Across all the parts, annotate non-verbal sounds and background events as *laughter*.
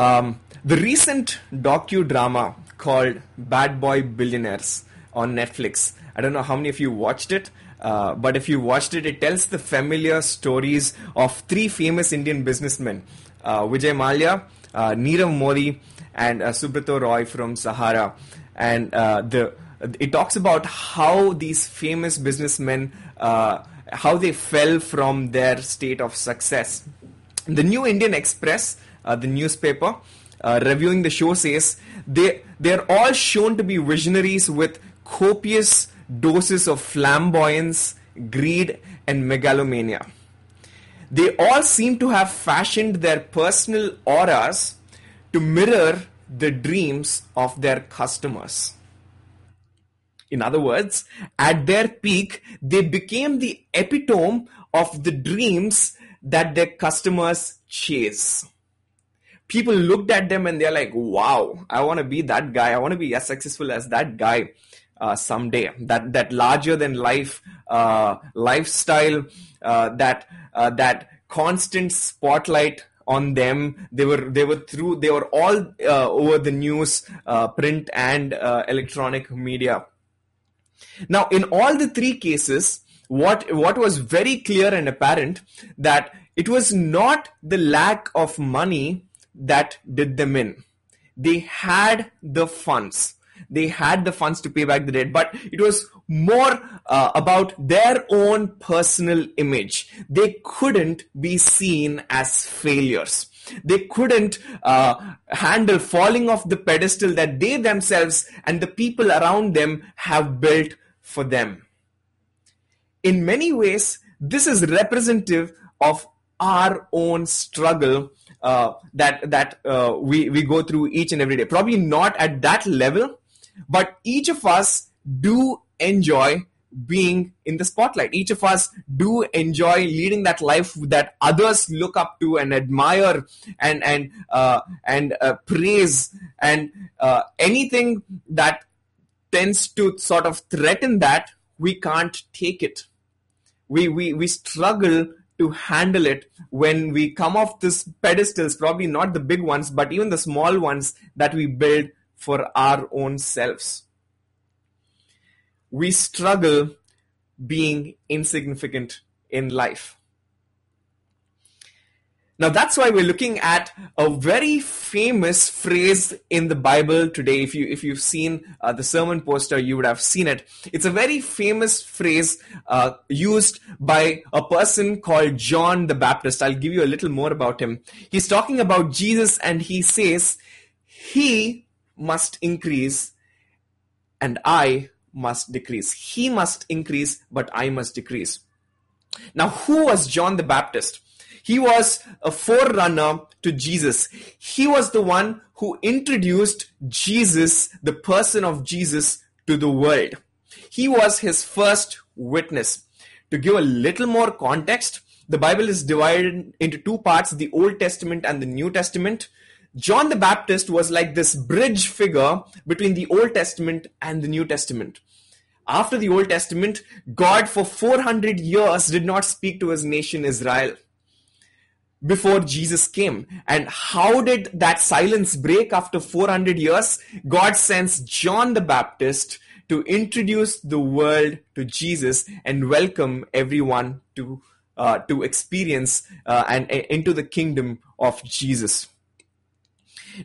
Um, the recent docudrama called Bad Boy Billionaires on Netflix. I don't know how many of you watched it, uh, but if you watched it, it tells the familiar stories of three famous Indian businessmen uh, Vijay Mallya, uh, Nirav Modi, and uh, Subrata Roy from Sahara. And uh, the it talks about how these famous businessmen uh, how they fell from their state of success. The New Indian Express, uh, the newspaper, uh, reviewing the show says they they're all shown to be visionaries with copious doses of flamboyance, greed, and megalomania. They all seem to have fashioned their personal auras to mirror the dreams of their customers. In other words, at their peak, they became the epitome of the dreams that their customers chase. People looked at them and they're like, wow, I want to be that guy. I want to be as successful as that guy uh, someday. That, that larger than life uh, lifestyle, uh, that, uh, that constant spotlight on them. They were they were through they were all uh, over the news, uh, print and electronic media. Now, in all the three cases, what what was very clear and apparent that it was not the lack of money that did them in. They had the funds. They had the funds to pay back the debt, but it was more uh, about their own personal image. They couldn't be seen as failures. They couldn't uh, handle falling off the pedestal that they themselves and the people around them have built for them. In many ways, this is representative of our own struggle uh, that that uh, we we go through each and every day. Probably not at that level, but each of us do enjoy being in the spotlight. Each of us do enjoy leading that life that others look up to and admire and and uh, and uh, praise and uh, anything that tends to sort of threaten that we can't take it. We we we struggle to handle it when we come off these pedestals, probably not the big ones, but even the small ones that we build for our own selves. We struggle being insignificant in life. Now that's why we're looking at a very famous phrase in the Bible today. If you if you've seen uh, the sermon poster, you would have seen it. It's a very famous phrase uh, used by a person called John the Baptist. I'll give you a little more about him. He's talking about Jesus, and he says, "He must increase, and I must decrease. He must increase, but I must decrease." Now, who was John the Baptist? He was a forerunner to Jesus. He was the one who introduced Jesus, the person of Jesus, to the world. He was his first witness. To give a little more context, the Bible is divided into two parts the Old Testament and the New Testament. John the Baptist was like this bridge figure between the Old Testament and the New Testament. After the Old Testament, God for 400 years did not speak to his nation Israel before Jesus came. And how did that silence break after 400 years? God sends John the Baptist to introduce the world to Jesus and welcome everyone to uh, to experience uh, and uh, into the kingdom of Jesus.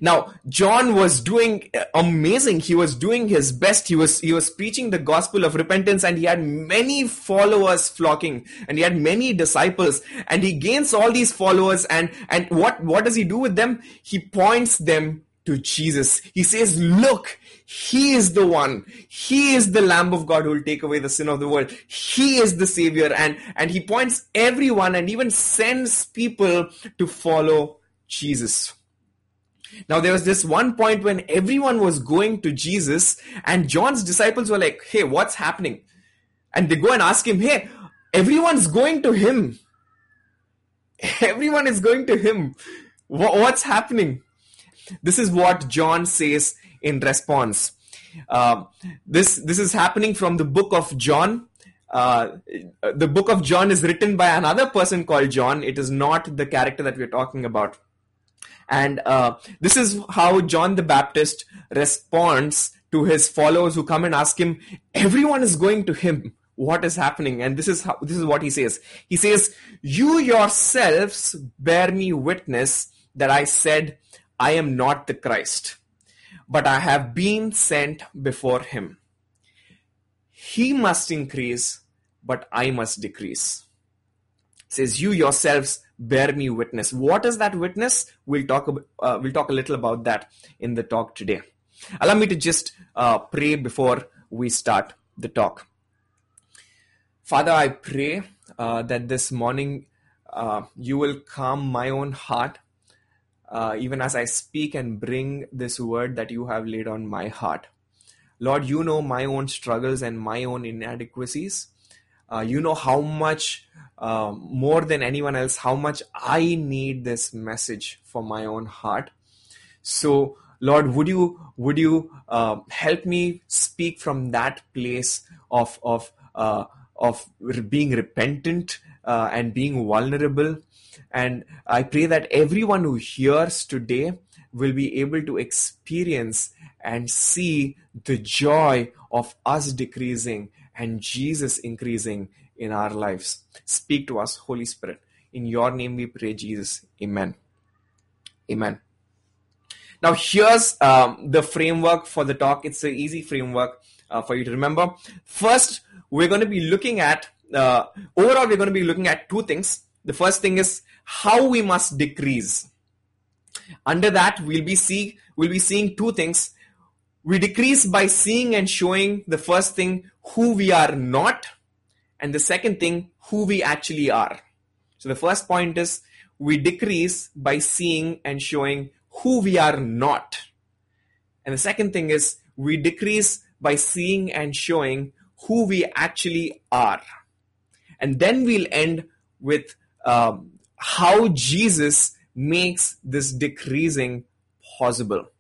Now, John was doing amazing. He was doing his best. He was he was preaching the gospel of repentance, and he had many followers flocking, and he had many disciples. And he gains all these followers, and and what what does he do with them? He points them to Jesus. He says, "Look, he is the one. He is the Lamb of God who will take away the sin of the world. He is the Savior." And and he points everyone, and even sends people to follow Jesus. Now, there was this one point when everyone was going to Jesus, and John's disciples were like, Hey, what's happening? And they go and ask him, Hey, everyone's going to him. *laughs* Everyone is going to him. What's happening? This is what John says in response. Uh, this this is happening from the book of John. Uh, the book of John is written by another person called John. It is not the character that we're talking about. And uh, this is how John the Baptist responds to his followers who come and ask him, everyone is going to him. What is happening? And this is how, this is what he says. He says, you yourselves bear me witness that I said, I am not the Christ, but I have been sent before him. He must increase, but I must decrease. It says, you yourselves bear me witness. What is that witness? We'll talk. Uh, we'll talk a little about that in the talk today. Allow me to just uh, pray before we start the talk. Father, I pray uh, that this morning uh, you will calm my own heart, uh, even as I speak and bring this word that you have laid on my heart. Lord, you know my own struggles and my own inadequacies. Uh, you know how much uh, more than anyone else how much i need this message for my own heart. So lord would you would you uh, help me speak from that place of of uh, of being repentant uh, and being vulnerable? And i pray that everyone who hears today will be able to experience and see the joy of us decreasing and Jesus increasing in our lives. Speak to us, Holy Spirit. In your name we pray, Jesus. Amen. Amen. Now, here's um, the framework for the talk. It's an easy framework uh, for you to remember. First, we're going to be looking at, uh, overall, we're going to be looking at two things. The first thing is how we must decrease. Under that, we'll be see we'll be seeing two things. We decrease by seeing and showing the first thing who we are not, and the second thing, who we actually are. So the first point is we decrease by seeing and showing who we are not. And the second thing is we decrease by seeing and showing who we actually are. And then we'll end with um, how Jesus makes this decreasing possible.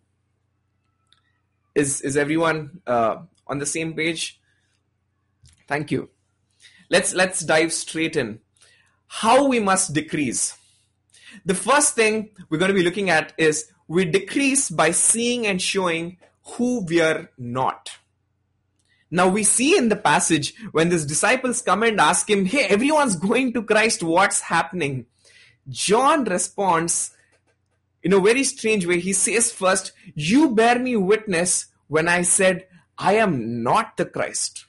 Is, is everyone uh, on the same page? Thank you. Let's let's dive straight in. How we must decrease. The first thing we're going to be looking at is we decrease by seeing and showing who we are not. Now we see in the passage when these disciples come and ask him, Hey, everyone's going to Christ, what's happening? John responds in a very strange way. He says first, You bear me witness when I said, I am not the Christ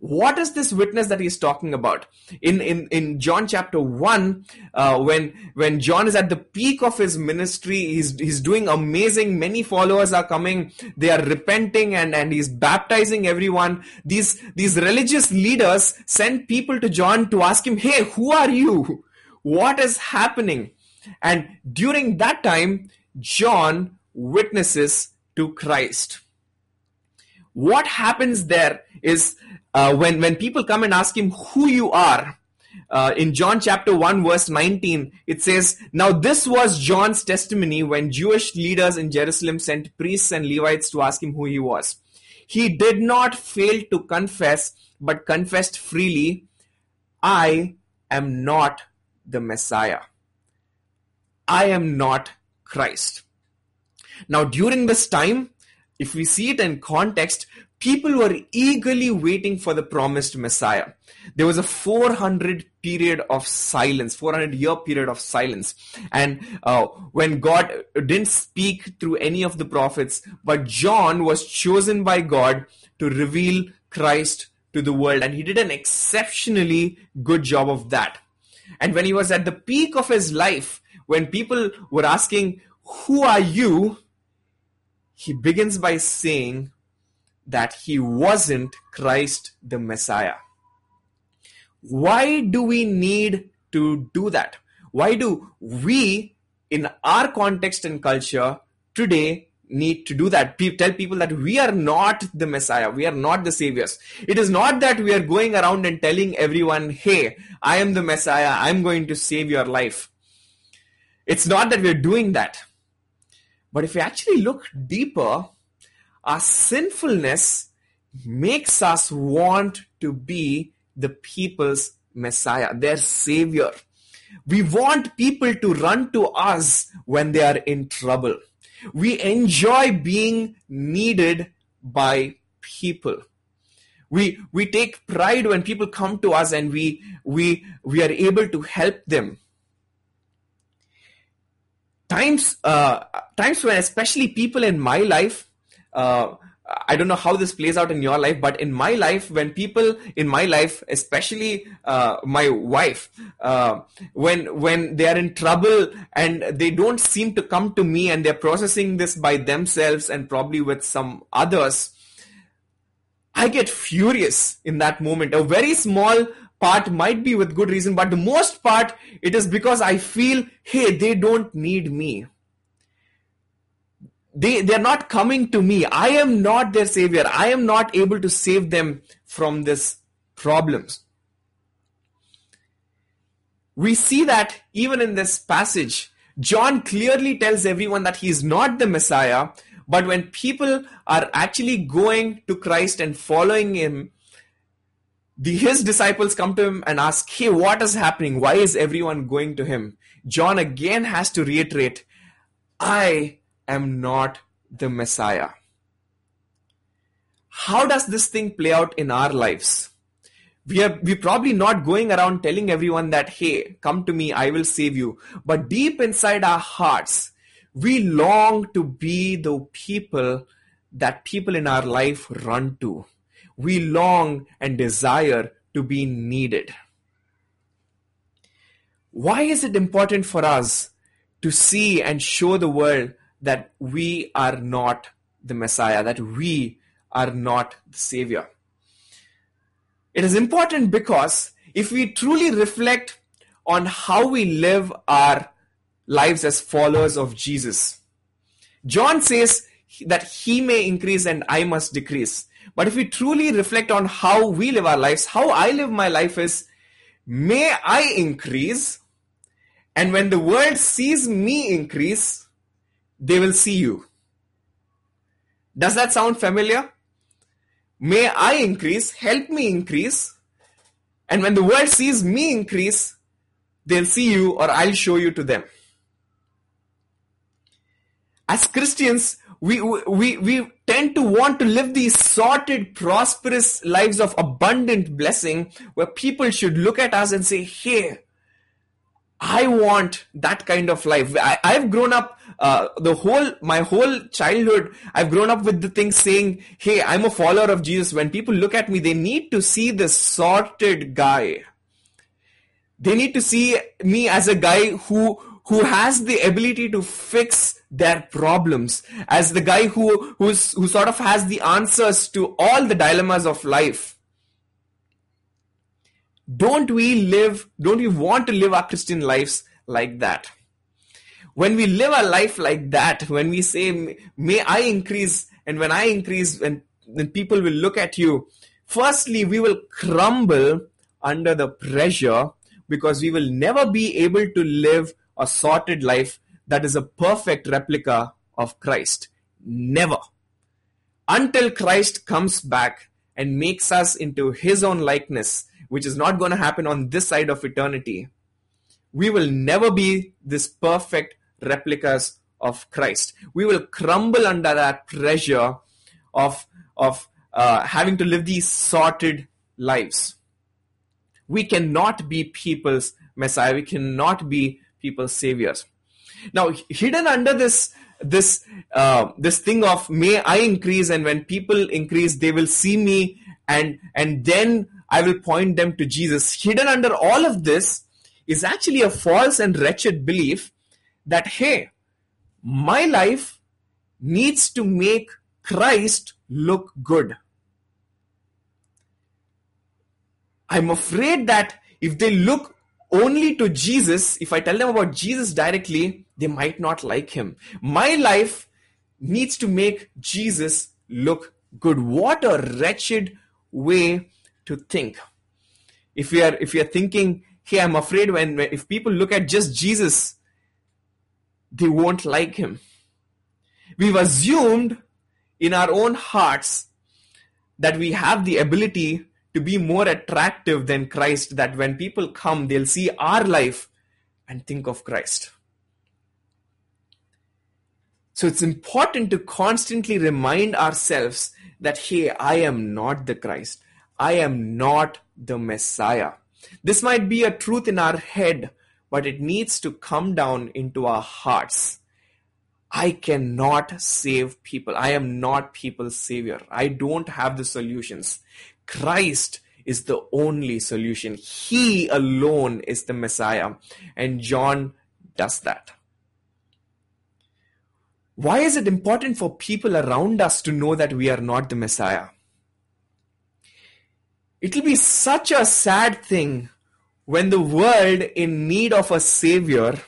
what is this witness that he's talking about? In in in john chapter 1 uh, when when john is at the peak of his ministry he's he's doing amazing many followers are coming they are repenting and and he's baptizing everyone. These these religious leaders send people to john to ask him hey who are you? What is happening and during that time john witnesses to christ. What happens there is uh, when when people come and ask him who you are uh, in John chapter 1 verse 19 it says now this was John's testimony when Jewish leaders in Jerusalem sent priests and Levites to ask him who he was. He did not fail to confess but confessed freely I am not the Messiah I am not Christ now during this time if we see it in context people were eagerly waiting for the promised Messiah. There was a 400 period of silence, 400 year period of silence. And uh, when God didn't speak through any of the prophets, but John was chosen by God to reveal Christ to the world. And he did an exceptionally good job of that. And when he was at the peak of his life, when people were asking, Who are you? He begins by saying, that he wasn't Christ the Messiah. Why do we need to do that? Why do we, in our context and culture today, need to do that? Tell people that we are not the Messiah. We are not the saviors. It is not that we are going around and telling everyone, hey, I am the Messiah. I'm going to save your life. It's not that we're doing that. But if we actually look deeper, our sinfulness makes us want to be the people's Messiah, their Savior. We want people to run to us when they are in trouble. We enjoy being needed by people. We, we take pride when people come to us and we, we, we are able to help them. Times, uh, times when especially people in my life, uh, I don't know how this plays out in your life, but in my life, when people in my life, especially uh, my wife, uh, when when they are in trouble and they don't seem to come to me and they're processing this by themselves and probably with some others, I get furious in that moment. A very small part might be with good reason, but the most part it is because I feel, hey, they don't need me. They they're not coming to me. I am not their savior. I am not able to save them from this problems. We see that even in this passage john clearly tells everyone that he is not the messiah but when people are actually going to christ and following him the, his disciples come to him and ask hey what is happening why is everyone going to him john again has to reiterate i am not the Messiah. How does this thing play out in our lives? We are we probably not going around telling everyone that, hey, come to me, I will save you. But deep inside our hearts, we long to be the people that people in our life run to. We long and desire to be needed. Why is it important for us to see and show the world that we are not the Messiah, that we are not the Savior. It is important because if we truly reflect on how we live our lives as followers of Jesus, John says that he may increase and I must decrease. But if we truly reflect on how we live our lives, how I live my life is, may I increase, and when the world sees me increase, they will see you. Does that sound familiar? May I increase, help me increase, and when the world sees me increase, they'll see you or I'll show you to them. As Christians, we, we, we tend to want to live these sorted, prosperous lives of abundant blessing where people should look at us and say, Hey, I want that kind of life. I, have grown up uh, the whole my whole childhood. I've grown up with the thing saying, "Hey, I'm a follower of Jesus." When people look at me, they need to see this sorted guy. They need to see me as a guy who who has the ability to fix their problems, as the guy who who's who sort of has the answers to all the dilemmas of life don't we live, don't we want to live our Christian lives like that? When we live a life like that, when we say, may I increase, and when I increase, and then people will look at you, firstly, we will crumble under the pressure because we will never be able to live a sorted life that is a perfect replica of Christ. Never. Until Christ comes back and makes us into his own likeness which is not going to happen on this side of eternity, we will never be this perfect replicas of Christ. We will crumble under that pressure of, of uh, having to live these sorted lives. We cannot be people's Messiah. We cannot be people's saviors. Now, hidden under this this uh, this thing of may I increase, and when people increase, they will see me, and and then I will point them to Jesus. Hidden under all of this is actually a false and wretched belief that, hey, my life needs to make Christ look good. I'm afraid that if they look only to Jesus, if I tell them about Jesus directly, they might not like him. My life needs to make Jesus look good. What a wretched way to think. If we are if we are thinking, hey, I'm afraid when if people look at just Jesus, they won't like him. We've assumed in our own hearts that we have the ability to be more attractive than Christ, that when people come, they'll see our life and think of Christ. So it's important to constantly remind ourselves that, hey, I am not the Christ. I am not the Messiah. This might be a truth in our head, but it needs to come down into our hearts. I cannot save people. I am not people's savior. I don't have the solutions. Christ is the only solution. He alone is the Messiah. And John does that. Why is it important for people around us to know that we are not the Messiah? It will be such a sad thing when the world in need of a savior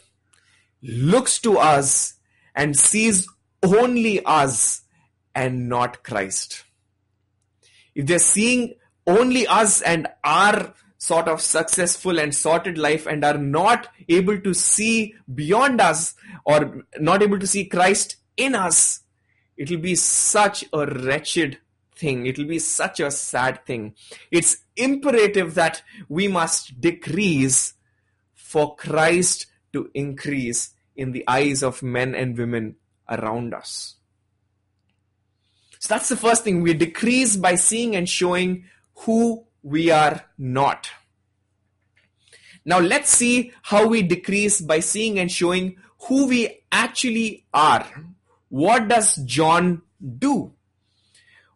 looks to us and sees only us and not Christ. If they're seeing only us and our sort of successful and sorted life and are not able to see beyond us or not able to see Christ in us, it will be such a wretched thing. It will be such a sad thing. It's imperative that we must decrease for Christ to increase in the eyes of men and women around us. So that's the first thing. We decrease by seeing and showing who we are not. Now let's see how we decrease by seeing and showing who we actually are what does John do?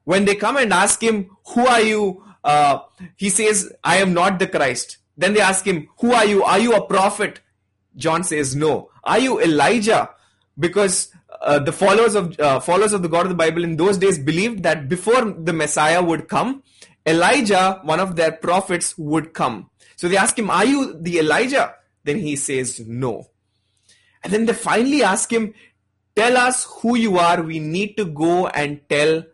When they come and ask him, Who are you? Uh, he says, I am not the Christ. Then they ask him, Who are you? Are you a prophet? John says, No. Are you Elijah? Because uh, the followers of uh, followers of the God of the Bible in those days believed that before the Messiah would come, Elijah, one of their prophets, would come. So they ask him, Are you the Elijah? Then he says, No. And then they finally ask him, Tell us who you are. We need to go and tell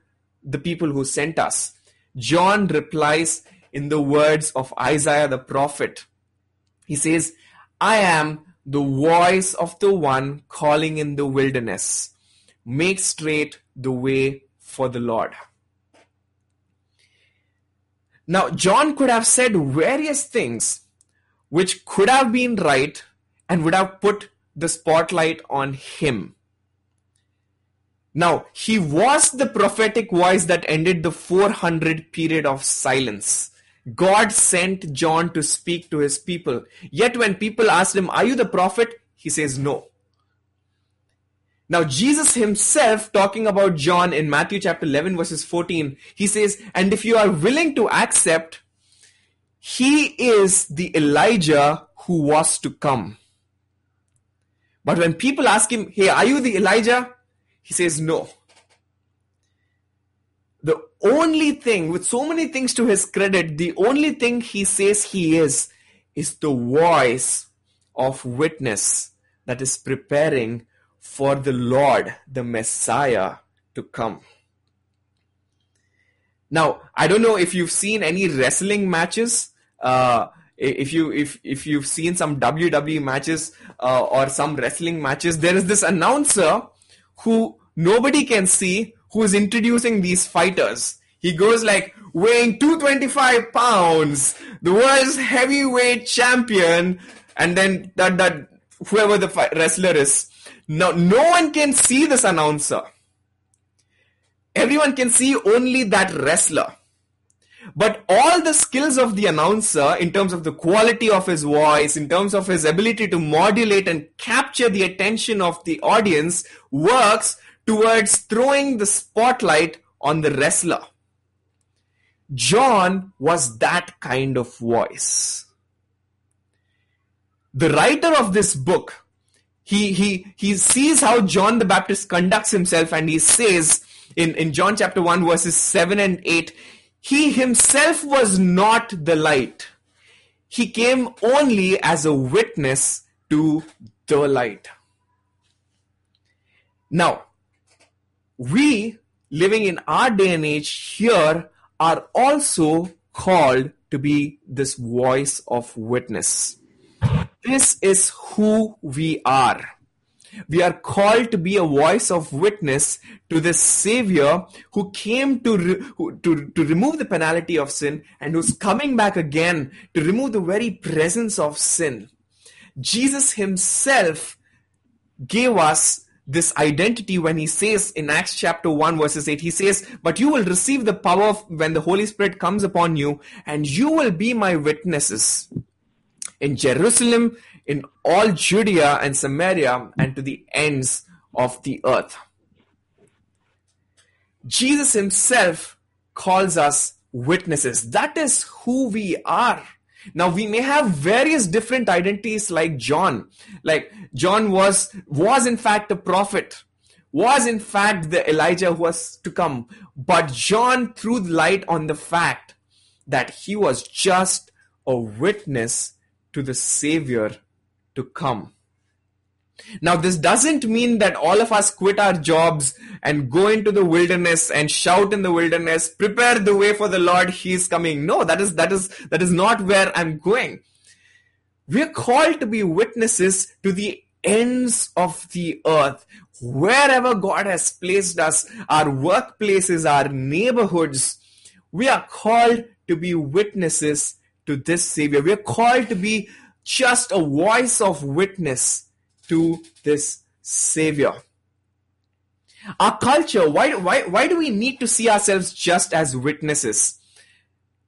the people who sent us. John replies in the words of Isaiah the prophet. He says, I am the voice of the one calling in the wilderness. Make straight the way for the Lord. Now, John could have said various things which could have been right and would have put the spotlight on him. Now, he was the prophetic voice that ended the 400 period of silence. God sent John to speak to his people. Yet when people asked him, Are you the prophet? He says, No. Now, Jesus himself, talking about John in Matthew chapter 11, verses 14, he says, And if you are willing to accept, he is the Elijah who was to come. But when people ask him, Hey, are you the Elijah? He says no. Only thing, with so many things to his credit, the only thing he says he is, is the voice of witness that is preparing for the Lord, the Messiah, to come. Now, I don't know if you've seen any wrestling matches. Uh, if you if if you've seen some WWE matches uh, or some wrestling matches, there is this announcer who nobody can see who is introducing these fighters. He goes like weighing 225 pounds, the world's heavyweight champion, and then that, that whoever the wrestler is. Now, no one can see this announcer. Everyone can see only that wrestler. But all the skills of the announcer, in terms of the quality of his voice, in terms of his ability to modulate and capture the attention of the audience, works towards throwing the spotlight on the wrestler. John was that kind of voice. The writer of this book, he, he, he sees how John the Baptist conducts himself and he says in, in John chapter 1 verses 7 and 8, he himself was not the light. He came only as a witness to the light. Now, we living in our day and age here are also called to be this voice of witness. This is who we are. We are called to be a voice of witness to the Savior who came to, re- who, to, to remove the penalty of sin and who's coming back again to remove the very presence of sin. Jesus himself gave us this identity when he says in Acts chapter 1 verses 8, he says, But you will receive the power of when the Holy Spirit comes upon you, and you will be my witnesses in Jerusalem, in all Judea and Samaria, and to the ends of the earth. Jesus himself calls us witnesses. That is who we are. Now we may have various different identities like John. Like John was, was in fact a prophet, was in fact the Elijah who was to come. But John threw light on the fact that he was just a witness to the Savior to come. Now, this doesn't mean that all of us quit our jobs and go into the wilderness and shout in the wilderness, prepare the way for the Lord, He is coming. No, that is, that is, that is not where I'm going. We're called to be witnesses to the ends of the earth. Wherever God has placed us, our workplaces, our neighborhoods, we are called to be witnesses to this Savior. We are called to be just a voice of witness to this Savior. Our culture, why, why, why do we need to see ourselves just as witnesses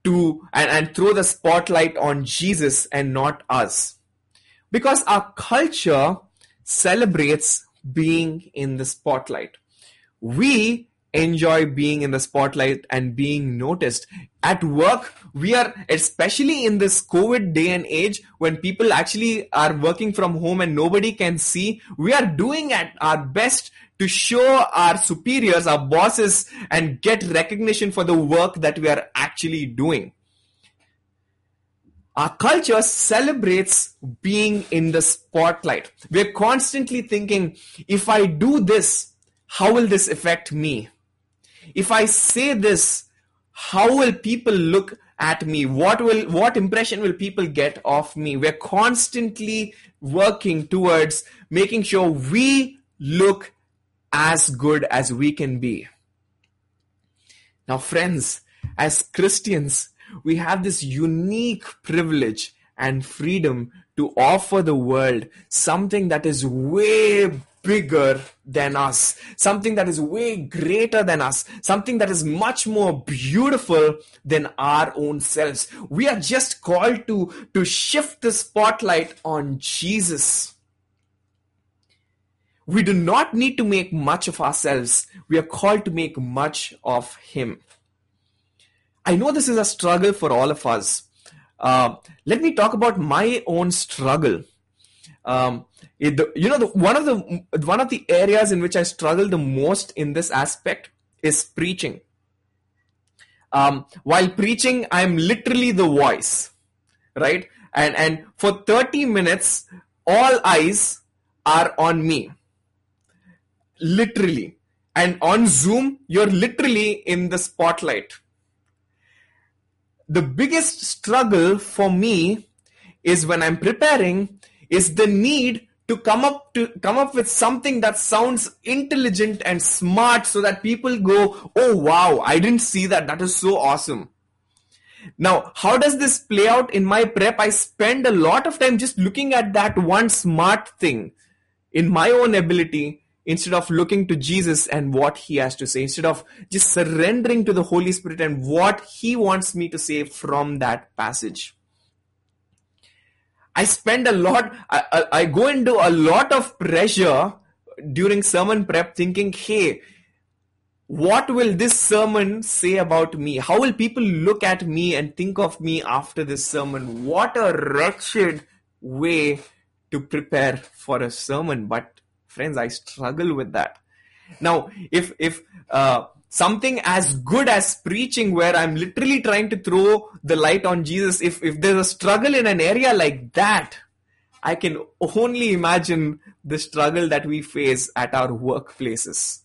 to and, and throw the spotlight on Jesus and not us? Because our culture celebrates being in the spotlight. We enjoy being in the spotlight and being noticed. At work, we are, especially in this COVID day and age when people actually are working from home and nobody can see, we are doing at our best to show our superiors, our bosses, and get recognition for the work that we are actually doing. Our culture celebrates being in the spotlight. We're constantly thinking, if I do this, how will this affect me? If I say this, how will people look at me? What will what impression will people get of me? We're constantly working towards making sure we look as good as we can be. Now, friends, as Christians, we have this unique privilege and freedom to offer the world something that is way bigger than us, something that is way greater than us, something that is much more beautiful than our own selves. We are just called to, to shift the spotlight on Jesus. We do not need to make much of ourselves. We are called to make much of Him. I know this is a struggle for all of us. Uh, let me talk about my own struggle. Um, it, you know, the, one of the one of the areas in which I struggle the most in this aspect is preaching. Um, while preaching, I'm literally the voice, right? And and for 30 minutes, all eyes are on me, literally. And on Zoom, you're literally in the spotlight. The biggest struggle for me is when I'm preparing is the need to come up to come up with something that sounds intelligent and smart so that people go oh wow i didn't see that. That is so awesome. Now how does this play out? In my prep i spend a lot of time just looking at that one smart thing in my own ability instead of looking to jesus and what he has to say instead of just surrendering to the holy spirit and what he wants me to say from that passage I spend a lot, I, I, I go into a lot of pressure during sermon prep thinking, hey, what will this sermon say about me? How will people look at me and think of me after this sermon? What a wretched way to prepare for a sermon. But friends, I struggle with that. Now, if, if, uh, something as good as preaching where I'm literally trying to throw the light on Jesus, if, if there's a struggle in an area like that, I can only imagine the struggle that we face at our workplaces.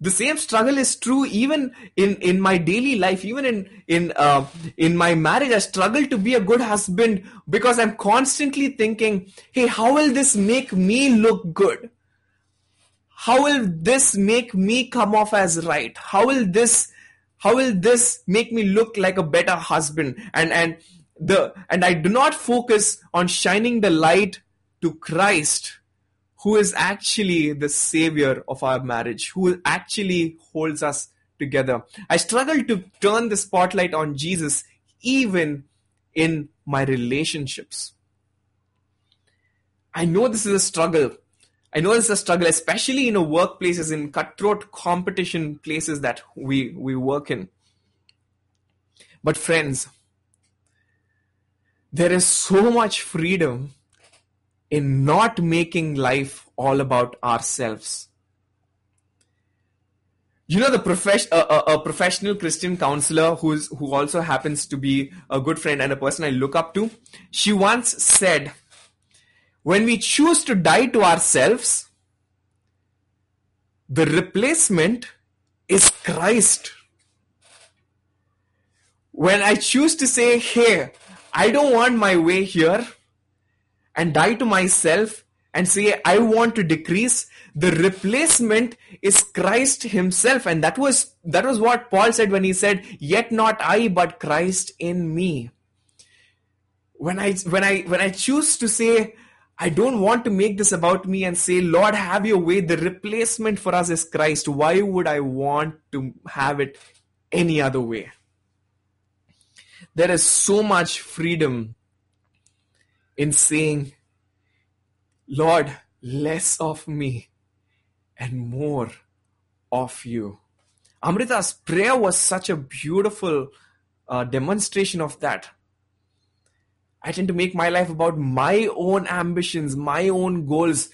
The same struggle is true even in, in my daily life, even in in uh, in my marriage. I struggle to be a good husband because I'm constantly thinking, "Hey, how will this make me look good?" How will this make me come off as right how will this how will this make me look like a better husband and and the and I do not focus on shining the light to Christ, who is actually the savior of our marriage, who actually holds us together. I struggle to turn the spotlight on Jesus even in my relationships. I know this is a struggle. I know it's a struggle, especially in a workplaces, in cutthroat competition places that we, we work in. But friends, there is so much freedom in not making life all about ourselves. You know the profes- a, a, a professional Christian counselor who's who also happens to be a good friend and a person I look up to. She once said, "When we choose to die to ourselves, the replacement is Christ." When I choose to say, "Hey, I don't want my way here," and die to myself and say, I want to decrease, the replacement is Christ himself. And that was, that was what Paul said when he said, yet not I, but Christ in me. When I, when I, when I choose to say, I don't want to make this about me and say, Lord, have your way. The replacement for us is Christ. Why would I want to have it any other way? There is so much freedom in saying, Lord, less of me and more of you. Amrita's prayer was such a beautiful uh, demonstration of that. I tend to make my life about my own ambitions, my own goals.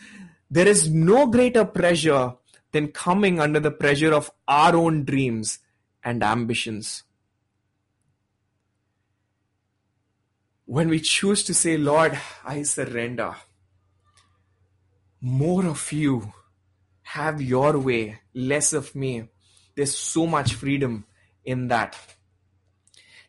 There is no greater pressure than coming under the pressure of our own dreams and ambitions. When we choose to say, Lord, I surrender, more of you, have your way, less of me. There's so much freedom in that.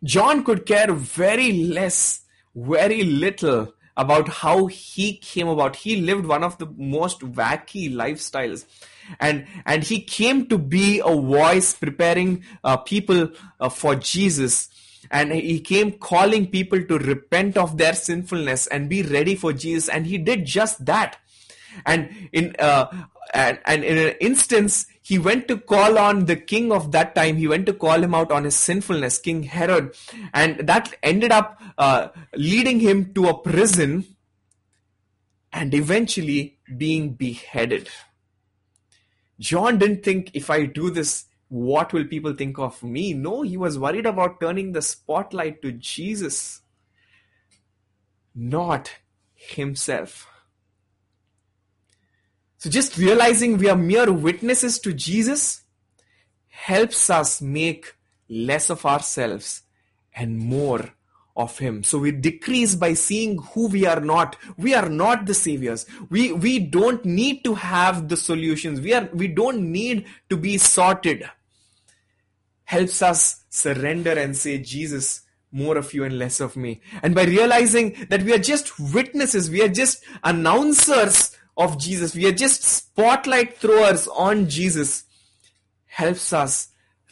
John could care very less, very little about how he came about. He lived one of the most wacky lifestyles. And, and he came to be a voice preparing uh, people uh, for Jesus. And he came calling people to repent of their sinfulness and be ready for Jesus. And he did just that and in uh, and, and in an instance he went to call on the king of that time. He went to call him out on his sinfulness king herod. And that ended up uh, leading him to a prison and eventually being beheaded. John didn't think if i do this what will people think of me? No he was worried about turning the spotlight to jesus not himself so just realizing we are mere witnesses to Jesus helps us make less of ourselves and more of him. So we decrease by seeing who we are not. We are not the saviors. We we don't need to have the solutions. We are we don't need to be sorted. Helps us surrender and say jesus more of you and less of me. And by realizing that we are just witnesses we are just announcers of Jesus. We are just spotlight throwers on Jesus. Helps us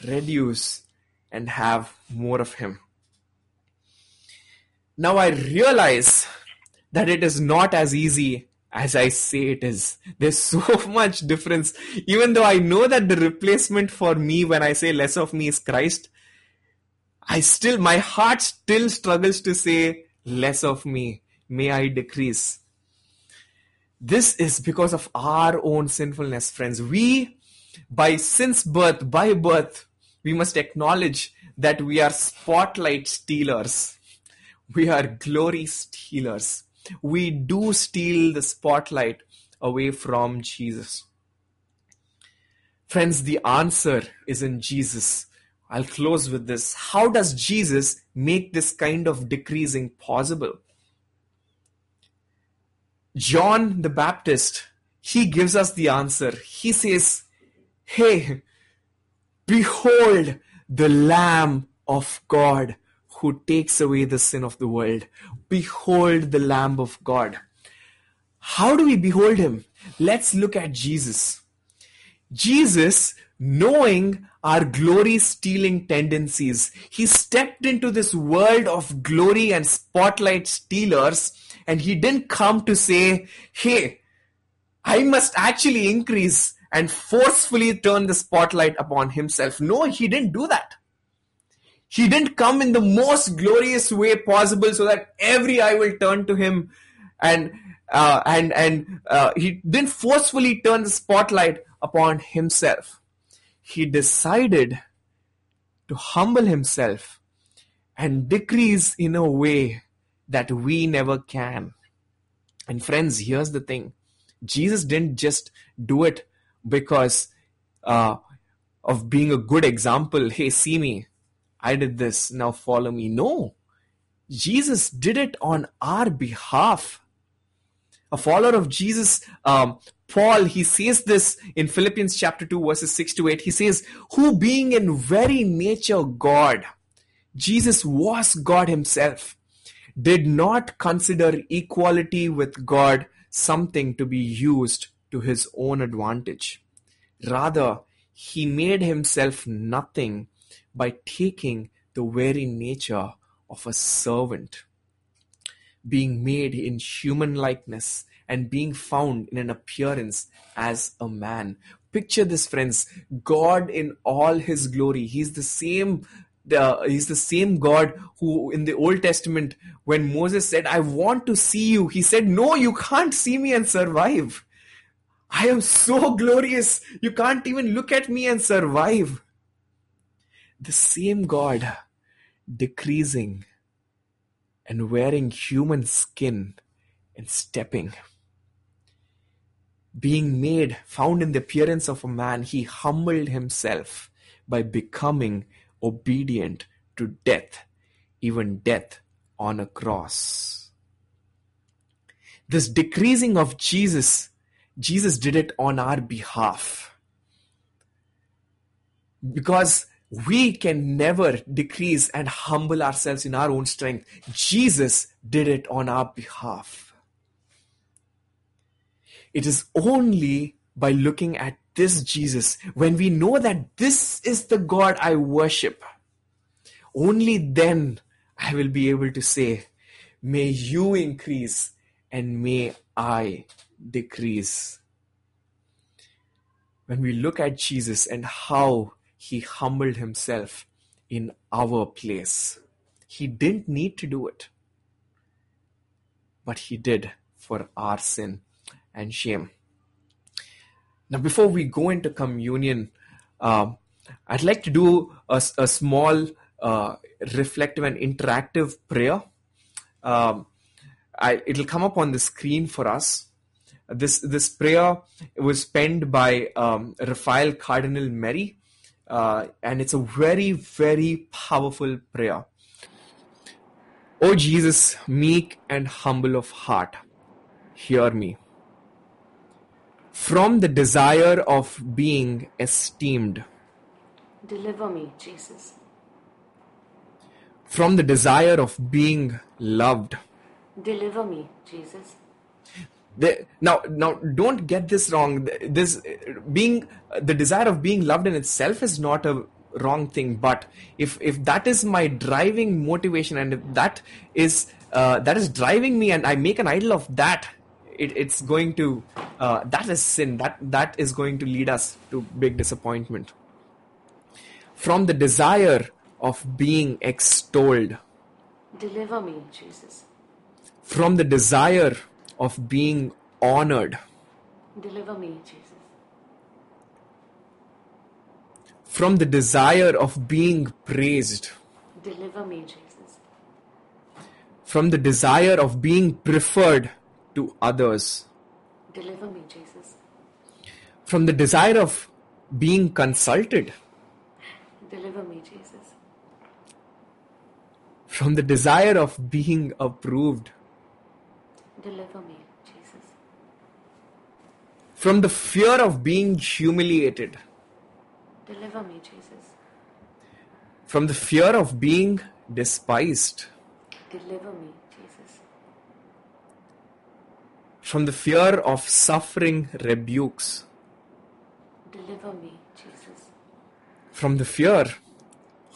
reduce and have more of Him. Now I realize that it is not as easy as I say it is. There's *laughs* so much difference. Even though I know that the replacement for me when I say less of me is Christ, I still, my heart still struggles to say less of me. May I decrease. This is because of our own sinfulness, friends. We, by sin's birth, by birth, we must acknowledge that we are spotlight stealers. We are glory stealers. We do steal the spotlight away from Jesus. Friends, the answer is in Jesus. I'll close with this. How does Jesus make this kind of decreasing possible? John the Baptist, he gives us the answer. He says, Hey, behold the Lamb of God who takes away the sin of the world. Behold the Lamb of God. How do we behold him? Let's look at Jesus. Jesus, knowing our glory stealing tendencies. He stepped into this world of glory and spotlight stealers, and he didn't come to say, Hey, I must actually increase and forcefully turn the spotlight upon himself. No, he didn't do that. He didn't come in the most glorious way possible so that every eye will turn to him and uh, and and uh, he didn't forcefully turn the spotlight upon himself. He decided to humble himself and decrease in a way that we never can. And friends, here's the thing Jesus didn't just do it because uh, of being a good example. *laughs* Hey, see me. I did this. Now follow me. No. Jesus did it on our behalf. A follower of Jesus, um, Paul, he says this in Philippians chapter 2, verses 6 to 8. He says, Who being in very nature God, Jesus was God himself, did not consider equality with God something to be used to his own advantage. Rather, he made himself nothing by taking the very nature of a servant, being made in human likeness and being found in an appearance as a man. Picture this, friends. God in all his glory. He's the same uh, he's the same God who in the Old Testament, when Moses said, I want to see you, he said, No, you can't see me and survive. I am so glorious. You can't even look at me and survive. The same God decreasing and wearing human skin and stepping. Being made, found in the appearance of a man, he humbled himself by becoming obedient to death, even death on a cross. This decreasing of Jesus Jesus did it on our behalf. Because we can never decrease and humble ourselves in our own strength. Jesus did it on our behalf. It is only by looking at this Jesus, when we know that this is the God I worship, only then I will be able to say, May you increase and may I decrease. When we look at Jesus and how he humbled himself in our place, he didn't need to do it, but he did for our sin and shame. Now, before we go into communion, uh, I'd like to do a, a small uh, reflective and interactive prayer. Um, I, it'll come up on the screen for us. This this prayer was penned by um, Raphael Cardinal Merry, uh, and it's a very very powerful prayer. O Jesus, meek and humble of heart, hear me. From the desire of being esteemed, Deliver me, Jesus. from the desire of being loved. Deliver me, Jesus. The, now, now, don't get this wrong. This being the desire of being loved in itself is not a wrong thing. But if if that is my driving motivation, and if that is uh, that is driving me, and I make an idol of that, it, it's going to uh, that is sin. That that is going to lead us to big disappointment. From the desire of being extolled, Deliver me, Jesus. from the desire of being honored, Deliver me, Jesus. from the desire of being praised, Deliver me, Jesus. from the desire of being preferred to others, Deliver me, Jesus. from the desire of being consulted, Deliver me, Jesus. from the desire of being approved, Deliver me, Jesus. from the fear of being humiliated, Deliver me, Jesus. from the fear of being despised, Deliver me, Jesus. From the fear of suffering rebukes, Deliver me, Jesus. from the fear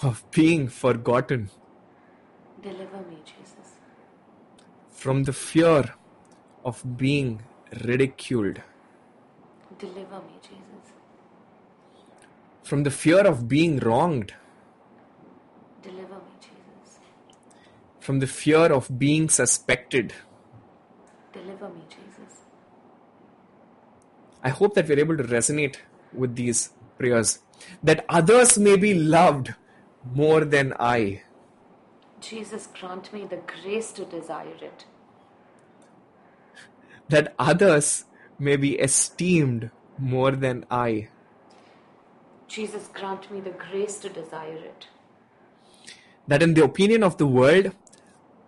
of being forgotten, Deliver me, Jesus. from the fear of being ridiculed, Deliver me, Jesus. from the fear of being wronged, Deliver me, Jesus. from the fear of being suspected. Deliver me, Jesus. I hope that we're able to resonate with these prayers. That others may be loved more than I. Jesus, grant me the grace to desire it. That others may be esteemed more than I. Jesus, grant me the grace to desire it. That in the opinion of the world,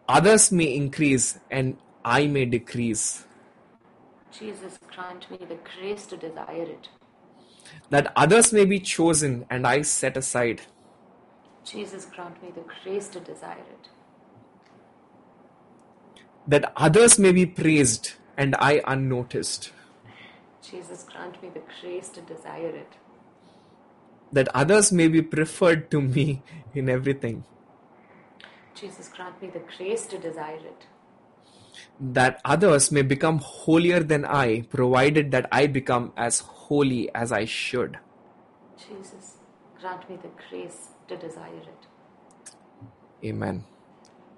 others may increase and I may decrease. Jesus, grant me the grace to desire it. That others may be chosen and I set aside. Jesus, grant me the grace to desire it. That others may be praised and I unnoticed. Jesus, grant me the grace to desire it. That others may be preferred to me in everything. Jesus, grant me the grace to desire it. That others may become holier than I, provided that I become as holy as I should. Jesus, grant me the grace to desire it. Amen.